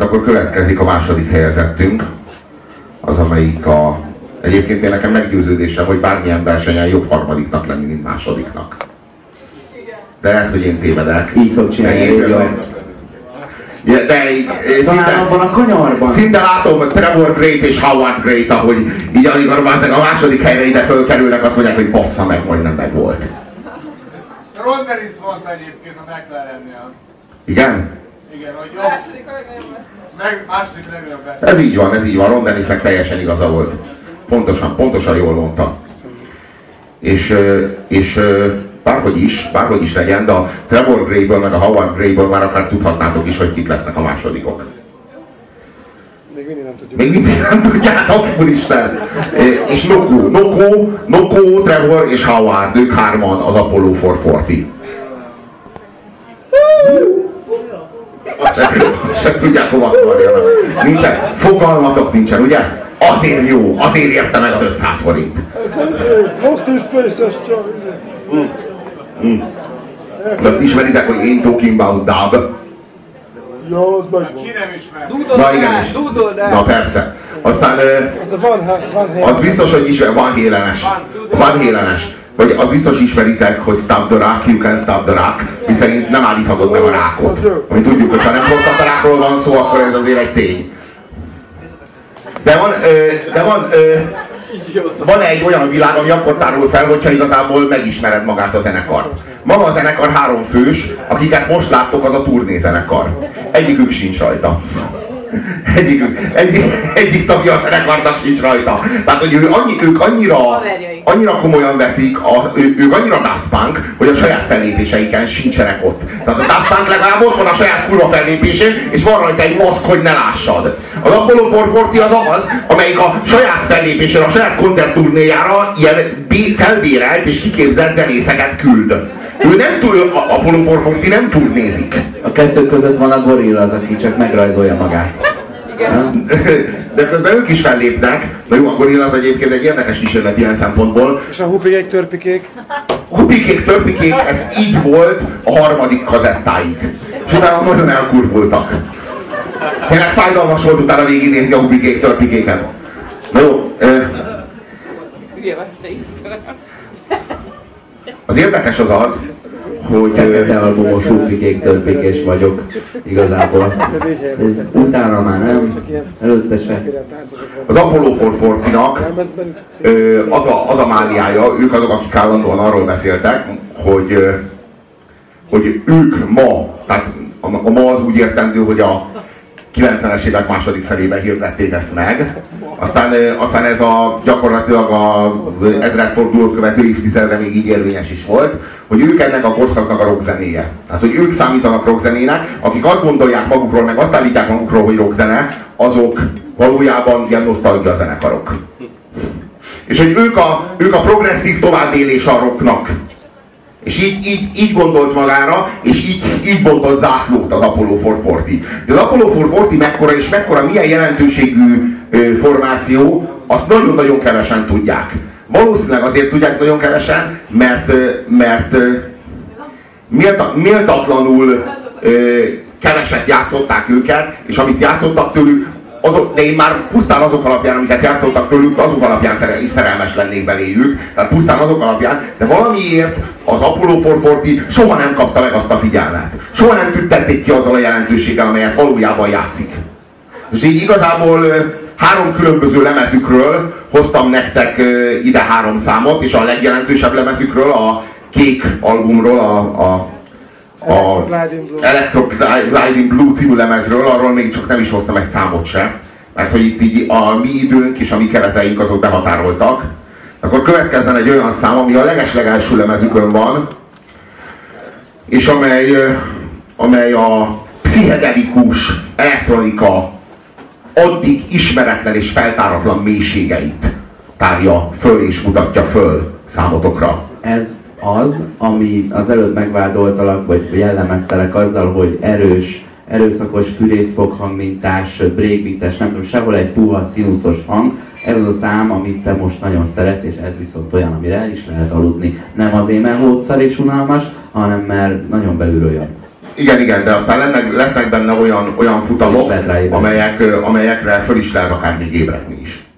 Hát akkor következik a második helyezettünk, az amelyik a... Egyébként én nekem meggyőződésem, hogy bármilyen versenyen jobb harmadiknak lenni, mint másodiknak. De lehet, hogy én tévedek. Így fog csinálni. Ja, de szinte, abban a kanyarban. szinte látom Trevor Great és Howard Great, ahogy így amikor a második helyre ide fölkerülnek, azt mondják, hogy bassza meg, majdnem meg volt. Ron Dennis mondta egyébként a McLarennél. Igen? Igen, hogy jobb, Második a legnagyobb lesz. meg második legnagyobb lesz. Ez így van, ez így van. Ron Dennisnek teljesen igaza volt. Pontosan, pontosan jól mondta. És, és bárhogy is, bárhogy is legyen, de a Trevor Grayből meg a Howard Grayből már akár tudhatnátok is, hogy kik lesznek a másodikok. Még mindig nem tudjuk. Még mindig nem tudjátok, úristen. És Noko, Noko, Noko, Trevor és Howard, ők hárman az Apollo 440. Se, tudják hova szóljanak. Nincsen, fogalmatok nincsen, ugye? Azért jó, azért érte meg az 500 forint. Lost in space, ez csak... De azt ismeritek, hogy én talking about dub? Jó, az megvan. Ki nem ismer? Na igen, is. Na persze. Aztán ö, Ez a Van, van. Az biztos, hogy ismer, van hélenes. Van hélenes. Vagy az biztos ismeritek, hogy stop the rock, you can stop the rock, miszerint nem állíthatod meg a rákot. Ami tudjuk, hogy ha nem prostatarákról van szó, akkor ez azért egy tény. De van, de van, van egy olyan világ, ami akkor tárul fel, hogyha igazából megismered magát a zenekart. Maga a zenekar három fős, akiket most láttok, az a turnézenekar. Egyikük sincs rajta. Egyik, egyik, egyik tagja a zenekarnak sincs rajta. Tehát, hogy ő annyi, ők annyira, annyira komolyan veszik, a, ő, ők annyira Daft Punk, hogy a saját fellépéseiken sincsenek ott. Tehát a Daft Punk legalább ott van a saját kurva fellépésén, és van rajta egy maszk, hogy ne lássad. Az Apollo 440 az az, amelyik a saját fellépésére, a saját koncertturnéjára ilyen bé- felbérelt és kiképzett zenészeket küld. Ő nem túl, a Apollo 440 nem turnézik. A kettő között van a gorilla, az, aki csak megrajzolja magát. Igen. De közben ők is fellépnek. Na jó, a gorilla az egyébként egy érdekes kísérlet ilyen szempontból. És a hupikék, törpikék. Hupikék, törpikék, ez így volt a harmadik kazettáig. És utána nagyon elkurvultak. Tényleg fájdalmas volt utána végignézni a hupikék, törpikéket. Na jó, az érdekes az az, hogy albumos úpikék, törpikék vagyok igazából. Utána már nem, előtte se. az Apollo 440-nak Lemezben Ö, az, a, az a mániája, ők azok, akik állandóan arról beszéltek, hogy, hogy ők ma, tehát a, a ma az úgy értendő, hogy a 90-es évek második felében hirdették ezt meg, aztán, aztán ez a gyakorlatilag a ezredfordulót követő évtizedre még így érvényes is volt, hogy ők ennek a korszaknak a rockzenéje. Tehát, hogy ők számítanak rockzenének, akik azt gondolják magukról, meg azt állítják magukról, hogy rockzene, azok valójában ilyen nosztalgia zenekarok. És hogy ők a, ők a progresszív továbbélés a rocknak. És így, így, így gondolt magára, és így, így bontott zászlót az Apollo 440. De az Apollo 440 mekkora és mekkora, milyen jelentőségű formáció, azt nagyon-nagyon kevesen tudják. Valószínűleg azért tudják nagyon kevesen, mert, mert mélta, méltatlanul keveset játszották őket, és amit játszottak tőlük, azok, de én már pusztán azok alapján, amiket játszottak tőlük, azok alapján szerel, is szerelmes lennék beléjük, tehát pusztán azok alapján, de valamiért az Apollo 440 soha nem kapta meg azt a figyelmet. Soha nem tüntették ki azzal a jelentőséggel, amelyet valójában játszik. És így igazából három különböző lemezükről hoztam nektek ide három számot, és a legjelentősebb lemezükről, a kék albumról, a, a a. Electro Gliding Blue című lemezről, arról még csak nem is hoztam egy számot se, mert hogy itt így a mi időnk és a mi kereteink azok behatároltak. Akkor következzen egy olyan szám, ami a legeslegelső lemezükön van, és amely, amely a pszichedelikus elektronika addig ismeretlen és feltáratlan mélységeit tárja föl és mutatja föl számotokra. Ez az, ami az előtt megvádoltalak, vagy jellemeztelek azzal, hogy erős, erőszakos fűrészfoghangmintás, breakbeates, nem tudom, sehol egy puha színuszos hang. Ez az a szám, amit te most nagyon szeretsz, és ez viszont olyan, amire el is lehet aludni. Nem azért, mert hódszar és unalmas, hanem mert nagyon belülről igen, igen, de aztán lennek, lesznek benne olyan, olyan futamok, amelyek, amelyekre föl is lehet akár még ébredni is.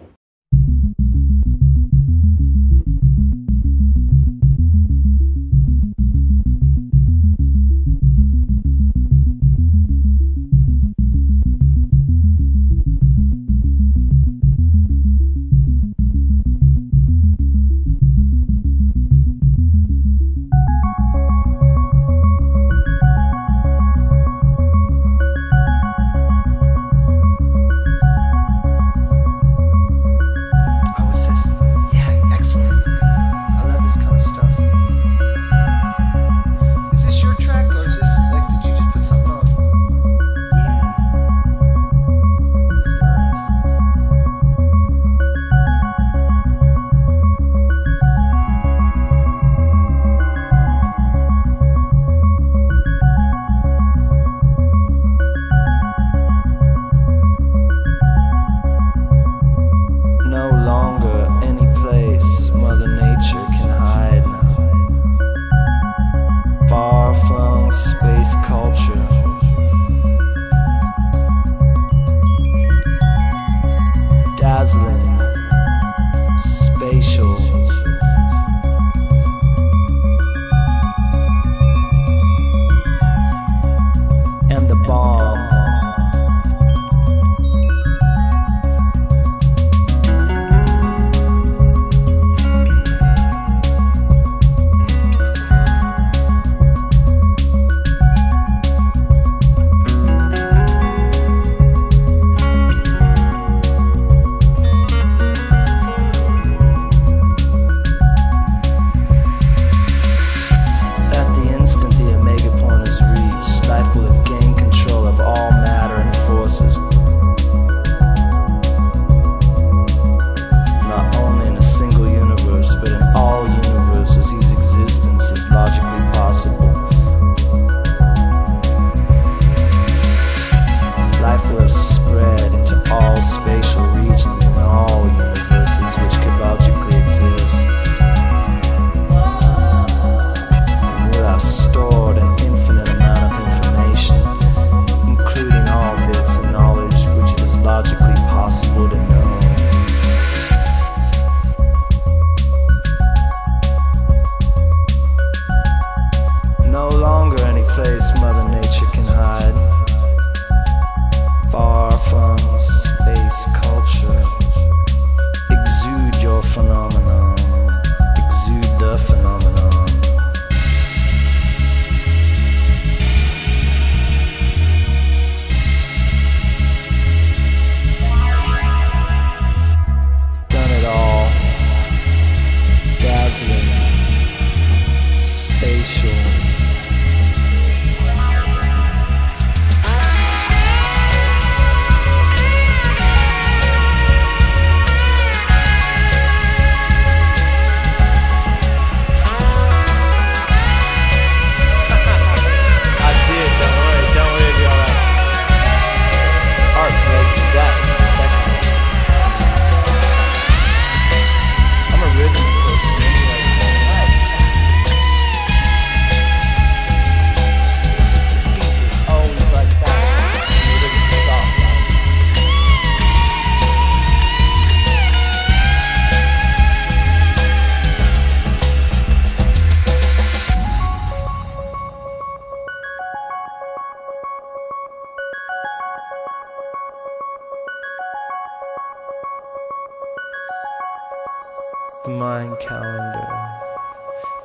the mind calendar,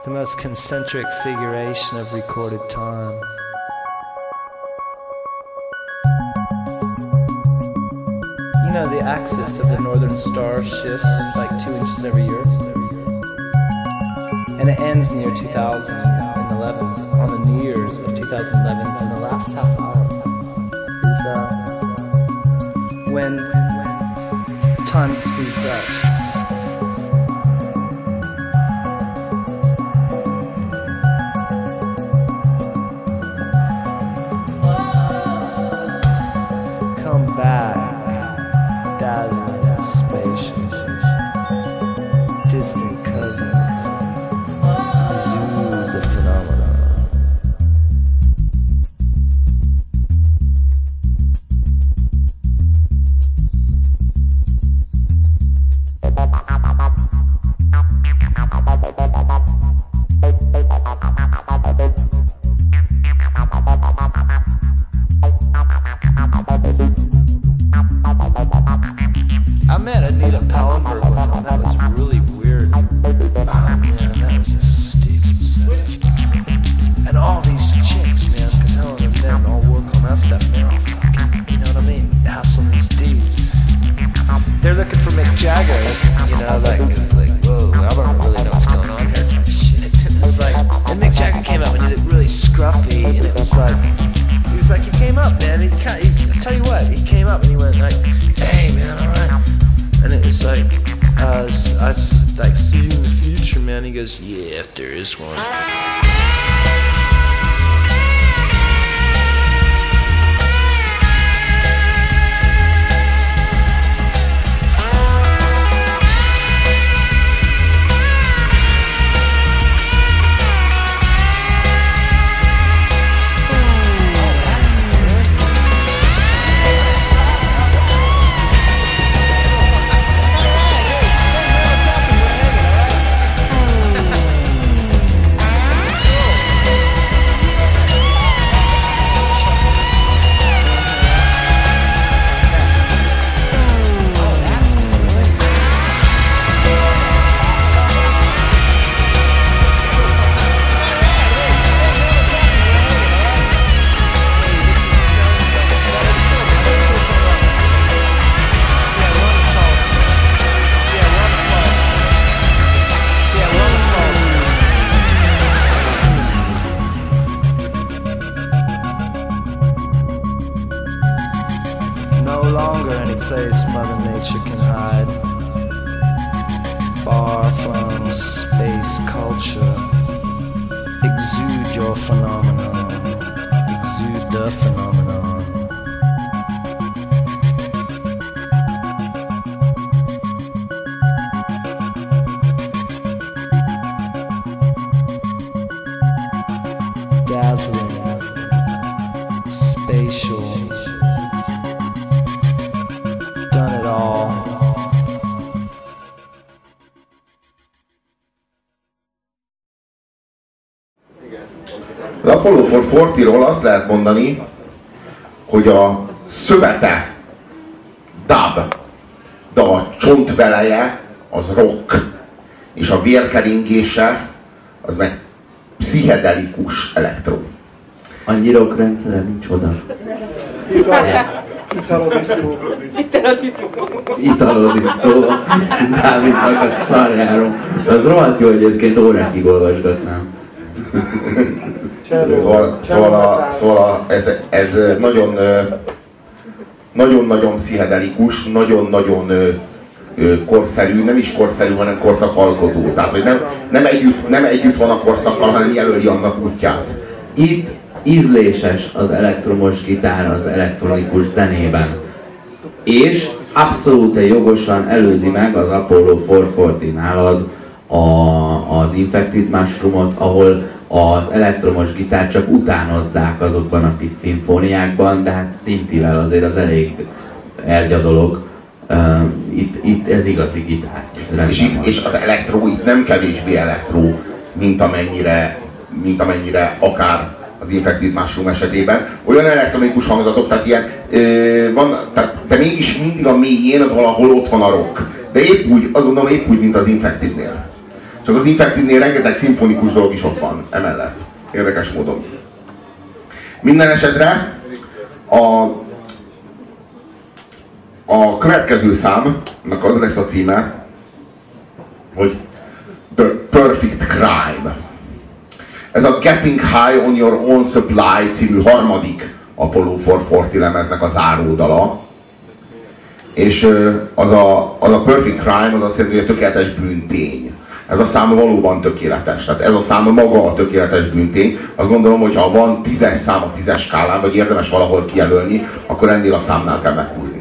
the most concentric figuration of recorded time. You know, the axis of the northern star shifts like two inches every year, and it ends near 2011 on the New Year's of 2011, and the last half hour is uh, when time speeds up. 440-ról azt lehet mondani, hogy a szövete dub, de a csontveleje az rock, és a vérkeringése az meg pszichedelikus elektro. Annyi rendszere nincs oda. Italodiszkó. Italodik szó, Dávidnak a szarjáról. Az rohadt jó egyébként órákig olvasgatnám. Szóval, szóval, a, szóval a, ez, ez nagyon nagyon-nagyon pszichedelikus, nagyon-nagyon korszerű, nem is korszerű, hanem korszakalkotó. Tehát, hogy nem, nem, együtt, nem együtt van a korszakkal, hanem jelöli annak útját. Itt ízléses az elektromos gitár az elektronikus zenében. És abszolút jogosan előzi meg az Apollo 440 nálad a, az Infected Mushroomot, ahol az elektromos gitár csak utánozzák azokban a kis szimfóniákban, de hát szintivel azért az elég ergya dolog. Uh, itt, itt ez igazi gitár. Ez És, itt, és az elektró itt nem kevésbé elektró, mint amennyire, mint amennyire akár az Infected Mushroom esetében. Olyan elektronikus hangzatok, tehát ilyen, ö, van, tehát, de mégis mindig a mélyén valahol ott van a rock. De épp úgy, azt gondolom épp úgy, mint az Infectednél. Csak az Infectednél rengeteg szimfonikus dolog is ott van emellett. Érdekes módon. Minden esetre a, a következő számnak az lesz a címe, hogy The Perfect Crime. Ez a Getting High on Your Own Supply című harmadik Apollo 440 lemeznek a záródala. És az a, az a Perfect Crime az azt jelenti, hogy a tökéletes bűntény. Ez a szám valóban tökéletes. Tehát ez a szám maga a tökéletes bűntény. Azt gondolom, hogy ha van tízes szám a tízes skálán, vagy érdemes valahol kijelölni, akkor ennél a számnál kell meghúzni.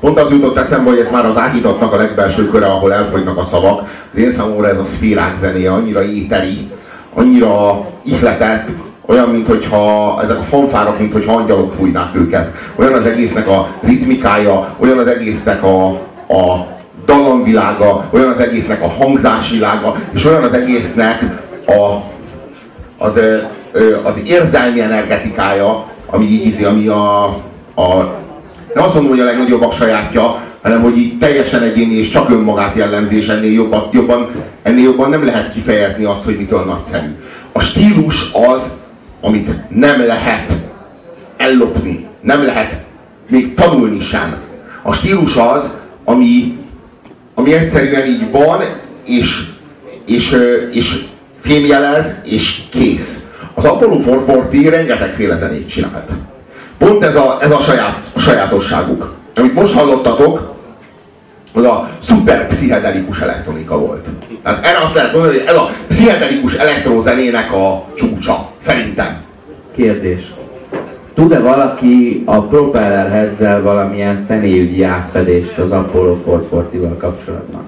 Pont az jutott eszembe, hogy ez már az áhítatnak a legbelső köre, ahol elfogynak a szavak. Az én számomra ez a szférák zenéje annyira éteri, annyira ihletett, olyan, mintha ezek a fanfárok, mintha angyalok fújnák őket. Olyan az egésznek a ritmikája, olyan az egésznek a, a dallamvilága, olyan az egésznek a hangzásvilága, és olyan az egésznek a, az, az érzelmi energetikája, ami ízi, ami a, a nem azt mondom, hogy a legnagyobbak sajátja, hanem hogy így teljesen egyéni és csak önmagát jellemzi, és ennél jobban, jobban, ennél jobban nem lehet kifejezni azt, hogy mitől nagyszerű. A stílus az, amit nem lehet ellopni, nem lehet még tanulni sem. A stílus az, ami, ami egyszerűen így van, és, és, és fémjelez, és kész. Az Apollo 440 rengetegféle zenét csinált. Pont ez a, ez a, saját, a sajátosságuk. Amit most hallottatok, az a szuper pszichedelikus elektronika volt. Tehát erre azt lehet mondani, hogy ez a pszichedelikus elektrozenének a csúcsa, szerintem. Kérdés. Tud-e valaki a Propeller Heads-el valamilyen személyügyi átfedést az Apollo 440-val kapcsolatban?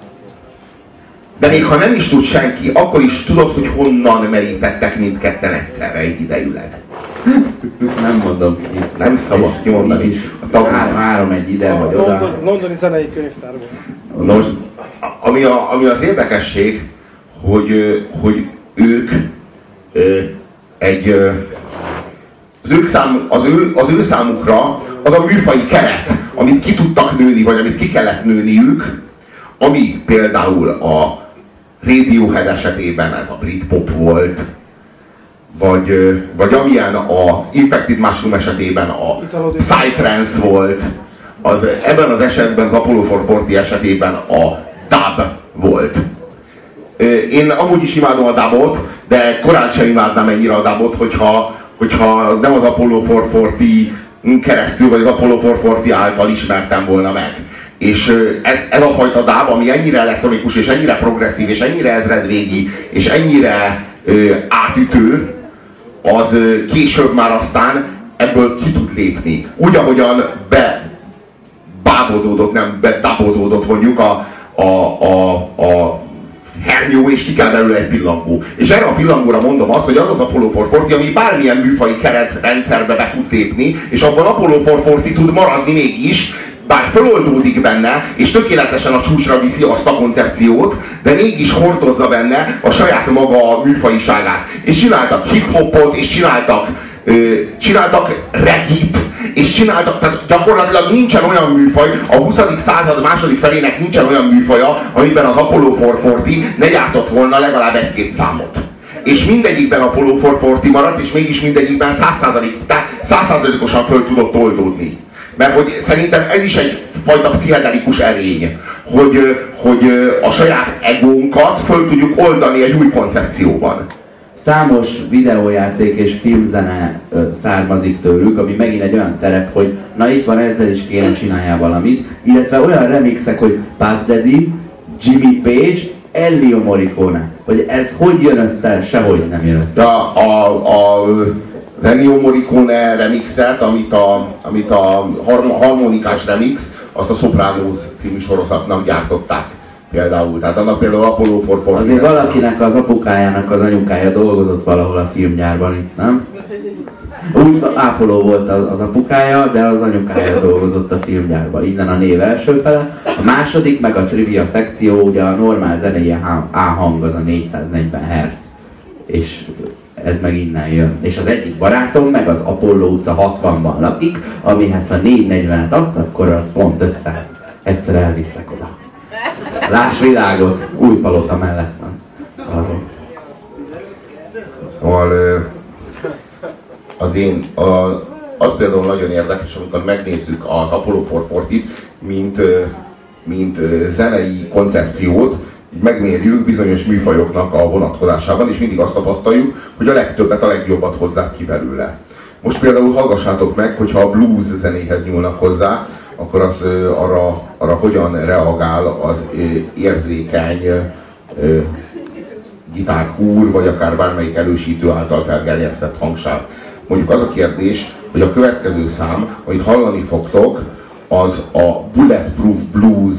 De még ha nem is tud senki, akkor is tudod, hogy honnan merítettek mindketten egyszerre egy idejűleg. Nem mondom ki. Nem szabad kimondani. Is, A tagú. három, egy ide A vagy oda. London, londoni zenei könyvtárban. Nos, ami, a, ami az érdekesség, hogy, hogy ők egy az, ők szám, az, ő, az ő számukra az a műfai keret, amit ki tudtak nőni, vagy amit ki kellett nőniük, ami például a Radiohead esetében ez a Britpop volt, vagy, vagy amilyen az Infected Mushroom esetében a Psytrance volt, az, ebben az esetben, az Apollo 440 esetében a dub volt. Én amúgy is imádom a dubot, de korán sem imádnám ennyire a dubot, hogyha, hogyha nem az Apollo 440 keresztül, vagy az Apollo 440 által ismertem volna meg. És ez, ez a fajta dub, ami ennyire elektronikus, és ennyire progresszív, és ennyire ezredvégi, és ennyire ö, átütő, az később már aztán ebből ki tud lépni. Úgy, ahogyan be bábozódott, nem bedabozódott mondjuk a, a, a, a hernyó, és ki kell belőle egy pillangó. És erre a pillangóra mondom azt, hogy az az Apollo 440, ami bármilyen műfai keretrendszerbe be tud lépni, és abban Apollo 440 tud maradni mégis, bár föloldódik benne, és tökéletesen a csúcsra viszi azt a koncepciót, de mégis hordozza benne a saját maga műfajiságát. És csináltak hip-hopot, és csináltak, csináltak regit, és csináltak, tehát gyakorlatilag nincsen olyan műfaj, a 20. század második felének nincsen olyan műfaja, amiben az Apollo 440 ne gyártott volna legalább egy-két számot. És mindegyikben Apollo 440 maradt, és mégis mindegyikben 100%-osan föl tudott oldódni. Mert hogy szerintem ez is egyfajta pszichedelikus erény, hogy, hogy a saját egónkat föl tudjuk oldani egy új koncepcióban. Számos videójáték és filmzene származik tőlük, ami megint egy olyan terep, hogy na itt van, ezzel is kéne csináljál valamit, illetve olyan remixek, hogy Puff Daddy, Jimmy Page, Ennio Morricone. Hogy ez hogy jön össze, sehogy nem jön össze. a, a, a Ennio Morricone remixet, amit a, amit a harmo- harmonikás remix, azt a Sopranos című sorozatnak gyártották például. Tehát annak például Apollo 440. Azért valakinek az apukájának az anyukája dolgozott valahol a filmgyárban itt, nem? Úgy ápoló volt az, az apukája, de az anyukája dolgozott a filmgyárban. Innen a név első fele. A második, meg a trivia szekció, ugye a normál zenei A A hang az a 440 Hz. És ez meg innen jön. És az egyik barátom meg az Apollo utca 60-ban lakik, amihez ha 440-et adsz, akkor az pont 500. Egyszer elviszlek oda. Láss világot, új palota mellett van. Arról. Szóval az én, a, az például nagyon érdekes, amikor megnézzük az Apollo 440-t, mint, mint zenei koncepciót, megmérjük bizonyos műfajoknak a vonatkozásában, és mindig azt tapasztaljuk, hogy a legtöbbet, a legjobbat hozzák ki belőle. Most például hallgassátok meg, hogyha a blues zenéhez nyúlnak hozzá, akkor az arra, arra hogyan reagál az érzékeny gitárkúr, vagy akár bármelyik erősítő által felgerjesztett hangsáv. Mondjuk az a kérdés, hogy a következő szám, amit hallani fogtok, az a Bulletproof Blues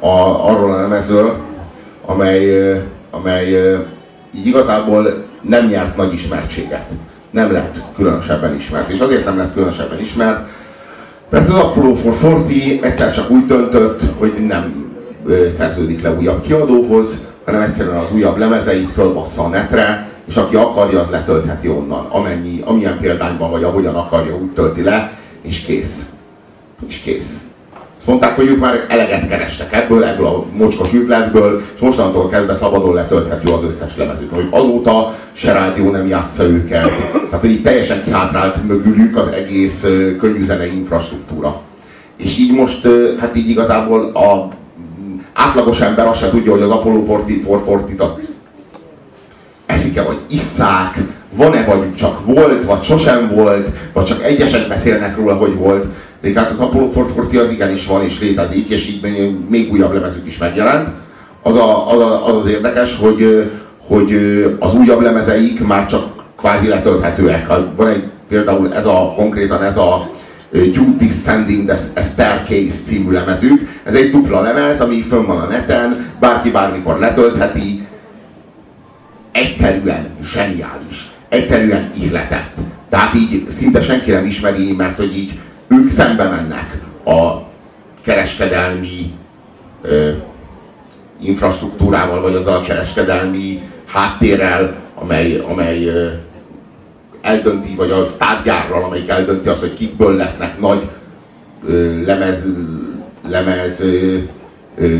a, arról a lemezről, amely, amely így igazából nem nyert nagy ismertséget. Nem lett különösebben ismert. És azért nem lett különösebben ismert, mert az Apollo 440 egyszer csak úgy döntött, hogy nem szerződik le újabb kiadóhoz, hanem egyszerűen az újabb lemezeit fölbassza a netre, és aki akarja, az letöltheti onnan. Amennyi, amilyen példányban vagy, ahogyan akarja, úgy tölti le, és kész. És kész. Azt mondták, hogy ők már eleget kerestek ebből, ebből a mocskos üzletből, és mostantól kezdve szabadon letölthető az összes lemezük. Hogy azóta se rádió nem játsza őket. Tehát, hogy így teljesen kihátrált mögülük az egész könnyűzenei infrastruktúra. És így most, hát így igazából a átlagos ember azt se tudja, hogy az Apollo 440 azt eszik-e, vagy isszák, van-e, vagy csak volt, vagy sosem volt, vagy csak egyesek beszélnek róla, hogy volt. De hát az Apollo 440 az igenis van és létezik, és így még újabb lemezük is megjelent. Az az, az, az érdekes, hogy, hogy az újabb lemezeik már csak kvázi letölthetőek. Van egy például ez a, konkrétan ez a You Descending the Staircase című lemezük. Ez egy dupla lemez, ami fönn van a neten, bárki bármikor letöltheti. Egyszerűen zseniális. Egyszerűen ihletett. Tehát így szinte senki nem ismeri, mert hogy így ők szembe mennek a kereskedelmi ö, infrastruktúrával, vagy azzal a kereskedelmi háttérrel, amely, amely ö, eldönti, vagy a sztárgyárral, amelyik eldönti azt, hogy kikből lesznek nagy ö, lemez, lemez ö, ö,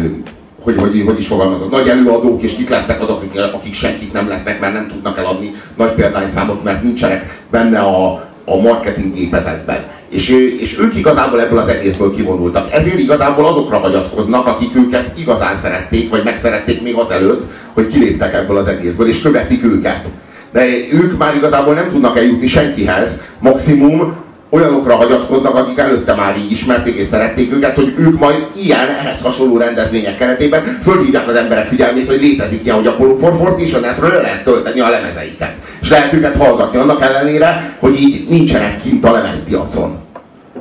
hogy, hogy, hogy is fogalmazok, nagy előadók, és kik lesznek azok, akik, akik senkit nem lesznek, mert nem tudnak eladni nagy példányszámot, mert nincsenek benne a, a marketing gépezetben. És, és ők igazából ebből az egészből kivonultak. Ezért igazából azokra hagyatkoznak, akik őket igazán szerették, vagy megszerették még azelőtt, hogy kiléptek ebből az egészből, és követik őket. De ők már igazából nem tudnak eljutni senkihez, maximum olyanokra hagyatkoznak, akik előtte már így ismerték és szerették őket, hogy ők majd ilyen, ehhez hasonló rendezvények keretében fölhívják az emberek figyelmét, hogy létezik ilyen, hogy a Polfort és a netről le lehet tölteni a lemezeiket. És lehet őket hallgatni annak ellenére, hogy így nincsenek kint a lemezpiacon.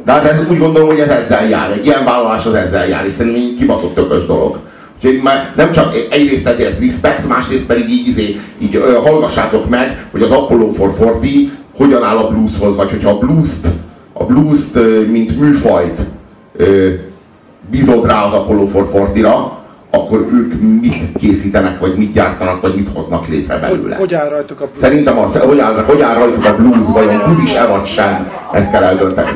De hát ez, úgy gondolom, hogy ez ezzel jár. Egy ilyen vállalás az ezzel jár, és szerintem így kibaszott tökös dolog. Úgyhogy már nem csak egyrészt ezért respect, másrészt pedig így, így, így hallgassátok meg, hogy az Apollo 440 hogyan áll a blueshoz, vagy hogyha a blues-t, a blues mint műfajt bízod rá az Apollo 440-ra, akkor ők mit készítenek, vagy mit gyártanak, vagy mit hoznak létre belőle. Hogy, hogy áll rajtuk a blues? Szerintem az, hogy áll, hogy áll rajtuk a blues, vagy a blues is-e vagy sem, ezt kell eldönteni.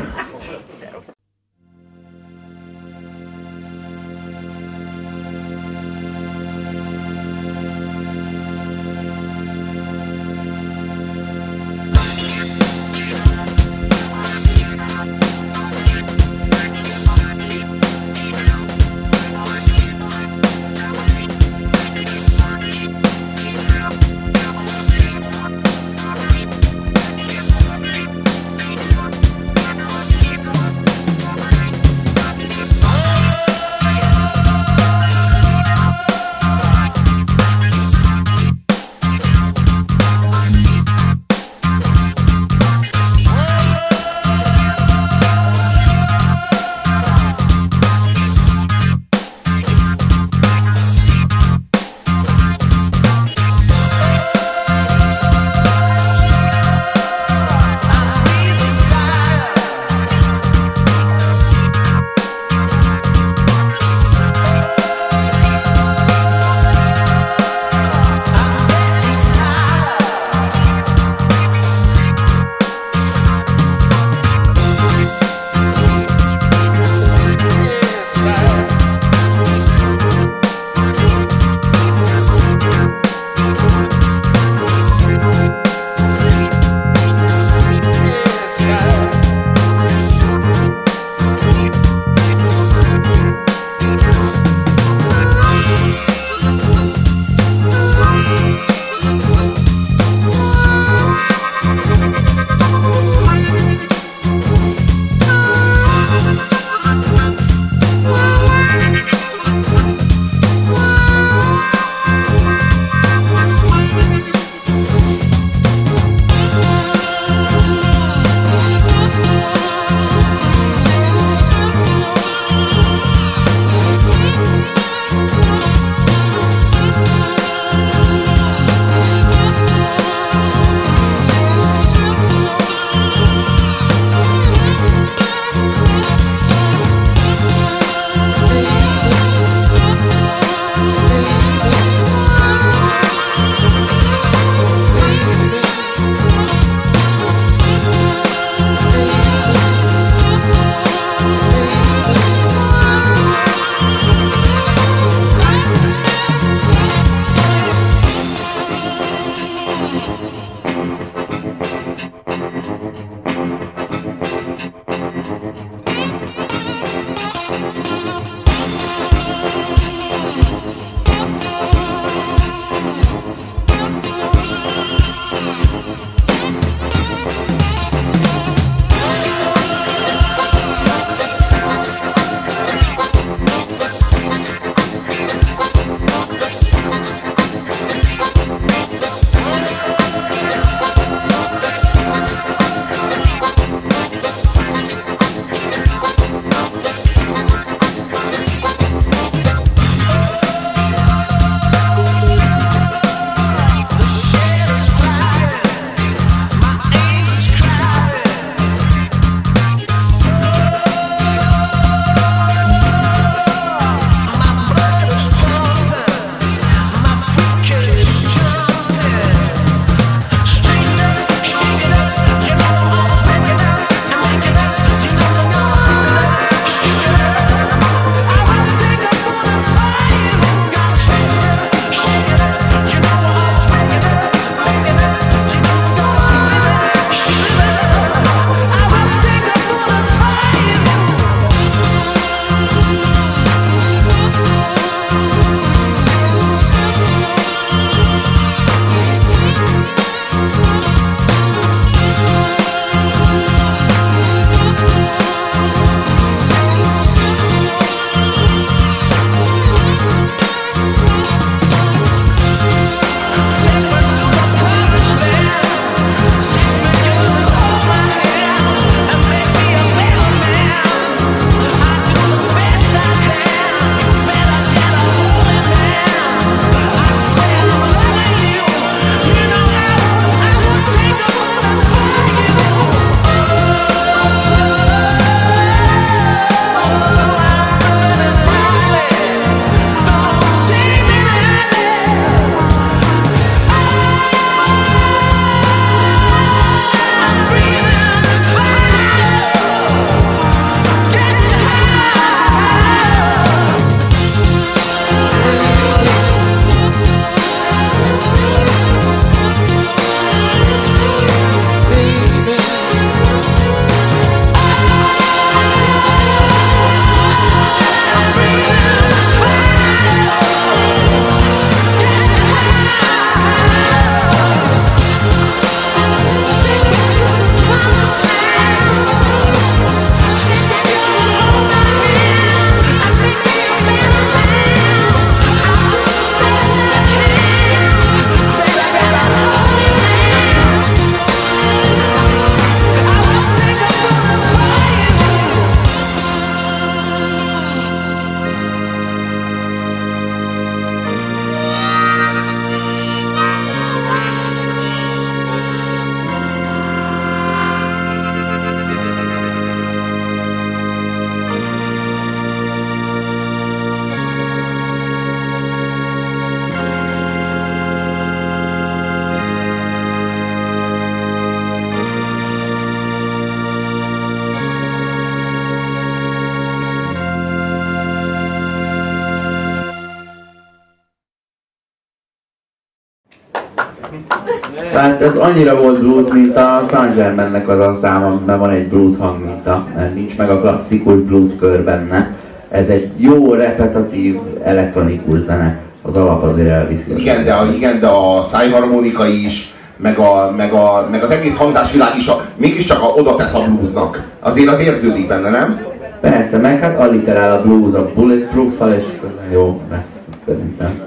Tehát ez annyira volt blues, mint a San Germainnek az a száma, amiben van egy blues hangminta, mert nincs meg a klasszikus blues kör benne. Ez egy jó, repetitív, elektronikus zene. Az alap azért elviszi. Igen, de, a, igen, de a szájharmonika is, meg, a, meg, a, meg az egész hangzásvilág is, a, mégiscsak a, oda tesz a bluesnak. Azért az érződik benne, nem? Persze, meg hát alliterál a blues a bulletproof-fal, és jó lesz, szerintem.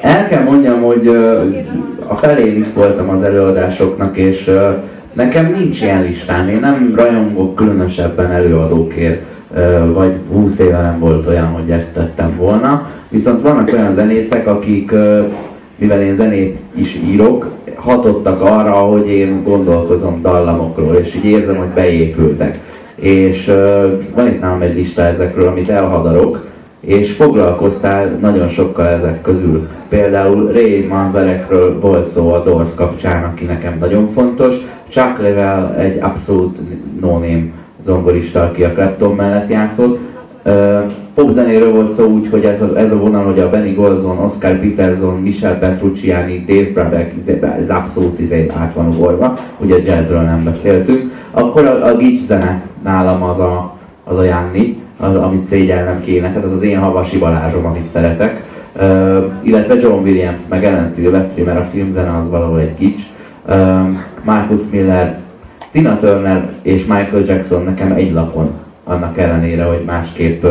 El kell mondjam, hogy a felén itt voltam az előadásoknak, és nekem nincs ilyen listám. Én nem rajongok különösebben előadókért, vagy 20 éve nem volt olyan, hogy ezt tettem volna. Viszont vannak olyan zenészek, akik, mivel én zenét is írok, hatottak arra, hogy én gondolkozom dallamokról, és így érzem, hogy beépültek. És van itt nálam egy lista ezekről, amit elhadarok, és foglalkoztál nagyon sokkal ezek közül. Például Ray Manzarekről volt szó a Doors kapcsán, aki nekem nagyon fontos. Chuck Level egy abszolút no-name zongorista, aki a Clapton mellett játszott. Popzenéről volt szó úgy, hogy ez a, ez a vonal, hogy a Benny Golson, Oscar Peterson, Michel Petrucciani, Dave Brubeck, izé, ez abszolút izé át van ugorva, ugye jazzről nem beszéltünk, akkor a, a Gitch zene nálam az a, az a Janni, az, amit szégyelnem kéne, tehát az az én havasi Balázsom, amit szeretek. Uh, illetve John Williams, meg Ellen Silvestri, mert a filmzene az valahol egy kics. Uh, Marcus Miller, Tina Turner és Michael Jackson nekem egy lapon, annak ellenére, hogy másképp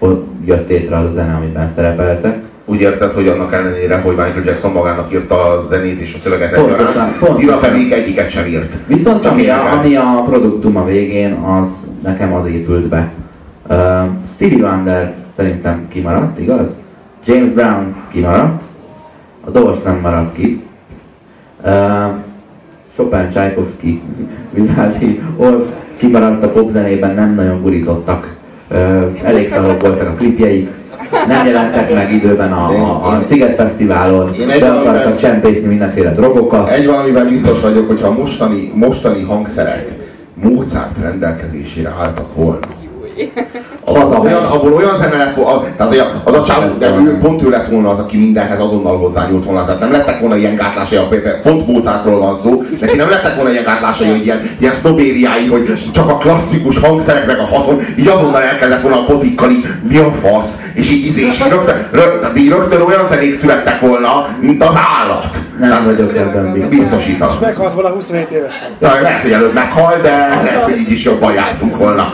uh, jött létre az a zene, amiben szerepeltek. Úgy érted, hogy annak ellenére, hogy Michael Jackson magának írta a zenét és a szöveget Pontosan, pontosan. Tina pedig egyiket sem írt. Viszont Csak ami a, ami a produktum a végén, az nekem az épült be. Uh, Stevie Wonder szerintem kimaradt, igaz? James Brown kimaradt, a Doors nem maradt ki. Uh, Chopin, Tchaikovsky, Vivaldi, Orff kimaradt a popzenében, nem nagyon gurítottak. Uh, elég szarok voltak a klipjeik, nem jelentek meg időben a, a, a Sziget Fesztiválon, Én egy be akartak csempészni mindenféle drogokat. Egy valamiben biztos vagyok, hogyha a mostani, mostani hangszerek Mozart rendelkezésére álltak volna. Az a Olyan, abból olyan zene lett volna, tehát az a csávó, de ő, pont ő lett volna az, aki mindenhez azonnal hozzányúlt volna. Tehát nem lettek volna ilyen gátlásai, pont Mozartról van szó, neki nem lettek volna ilyen gátlásai, hogy ilyen, ilyen sznobériái, hogy csak a klasszikus hangszerek meg a faszon, így azonnal elkezdett volna a potikkal, így mi a fasz, és így izé, és így rögtön, rögtön, rögtön olyan zenék születtek volna, mint az állat. Nem vagyok ebben biztos. Biztosítanak. És meghalt volna 27 évesen. Ja, lehet, hogy előbb meghal, de lehet, hogy így is jobban jártunk volna.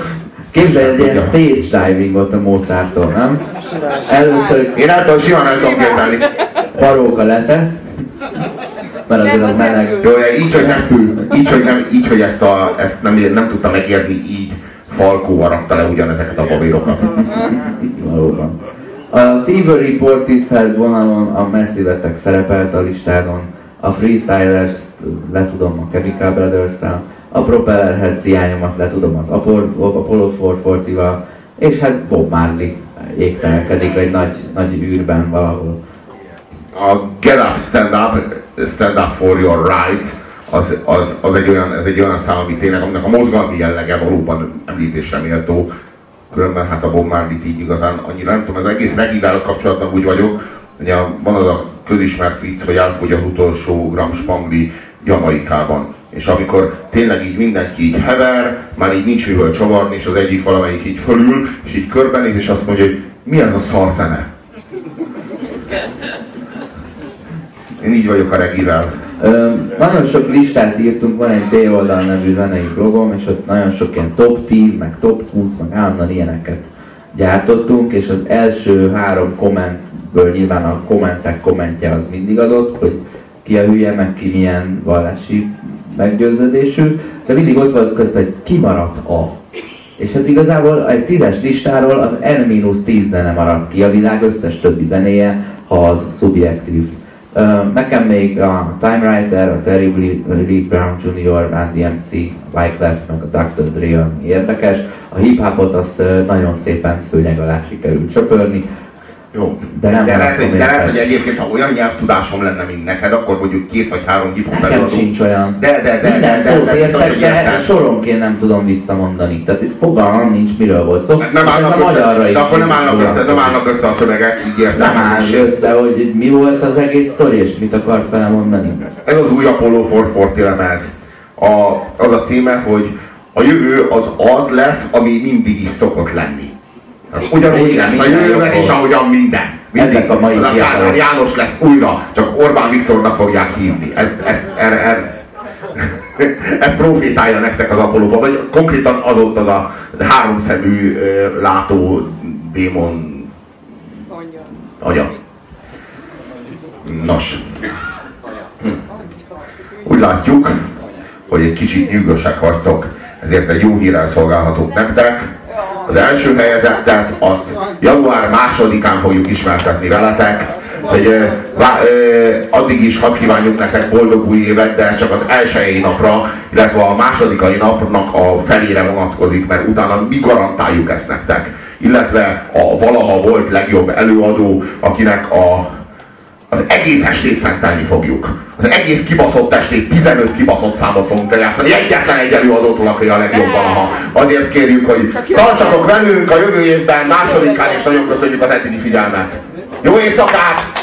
Képzelj, egy ilyen stage diving volt a Mozarttól, nem? Először Én által simán el tudom képzelni. paróka letesz, mert azért az meleg. Jó, így, hogy nem így, hogy, nem, így, hogy ezt, a, ezt nem, nem tudta megérni, így Falkó aratta le ugyanezeket a babérokat. Valóban. A Thievery Portishead vonalon a Massive szerepelt a listádon, a Freestylers le tudom a Chemical brothers a Propellerhead hiányomat le tudom az Apollo Apollo 440-val, és hát Bob Marley égtelkedik egy nagy, nagy űrben valahol. A Get Up, Stand Up, Stand Up for Your Rights, az, az, az egy olyan, ez egy olyan szám, ami tényleg, aminek a mozgalmi jellege valóban említésre méltó. Különben hát a Bob Marley-t így igazán annyira nem tudom, az egész regivel kapcsolatban úgy vagyok, ugye van az a közismert vicc, hogy elfogy az utolsó gram spangli Jamaikában. És amikor tényleg így mindenki így hever, már így nincs mivel csavarni, és az egyik valamelyik így fölül, és így körbenéz, és azt mondja, hogy mi ez a szar zene? Én így vagyok a regivel. Ö, nagyon sok listát írtunk, van egy B oldal nevű zenei blogom, és ott nagyon sok ilyen top 10, meg top 20, meg állandóan ilyeneket gyártottunk, és az első három kommentből nyilván a kommentek kommentje az mindig adott, hogy ki a hülye, meg ki milyen vallási meggyőződésű, de mindig ott volt között, hogy kimaradt a. És hát igazából egy tízes listáról az N-10 zene maradt ki, a világ összes többi zenéje, ha az szubjektív. Ö, Nekem még a Time Writer, a Terry Lee Brown Jr., Run DMC, Wyclef, meg a Dr. Dre ami érdekes. A hip-hopot azt nagyon szépen szőnyeg alá sikerült csöpörni. Jó, De nem de, lehet, hogy, de lehet, hogy egyébként, ha olyan nyelvtudásom lenne, mint neked, akkor mondjuk két vagy három hip Nekem sincs olyan. De, de, de, Minden de, szót de, értek, de érted. soronként nem tudom visszamondani. Tehát fogalmam nincs, miről volt szó. Nem állnak magyarra össze, is de akkor nem állnak össze, nem állnak össze a szövegek, így érted. Nem áll össze, hogy mi volt az egész sztori, és mit akart vele mondani. Ez az új Apollo 440 lemez. A, az a címe, hogy a jövő az az lesz, ami mindig is szokott lenni. Ugyanúgy lesz a jövőben, és ahogyan minden. Mindig. Ezek a mai az. Kádár János lesz újra, csak Orbán Viktornak fogják hívni. Ez, ez, erre, erre, ez profétálja nektek az Apollo, vagy konkrétan az ott az a háromszemű látó démon agya. Nos. Úgy látjuk, hogy egy kicsit nyűgösek vagytok, ezért egy jó hírrel szolgálhatunk nektek. Az első helyezettet azt január másodikán fogjuk ismertetni veletek, hogy vá, ö, addig is hadd kívánjuk nektek boldog új évet, de csak az elsői napra, illetve a másodikai napnak a felére vonatkozik, mert utána mi garantáljuk ezt nektek. Illetve a valaha volt legjobb előadó, akinek a az egész estét szentelni fogjuk. Az egész kibaszott estét, 15 kibaszott számot fogunk eljátszani. Egyetlen egy előadótól, aki a legjobb valaha. Azért kérjük, hogy tartsatok velünk a jövő évben, másodikán, és nagyon köszönjük az eddigi figyelmet. Jó éjszakát!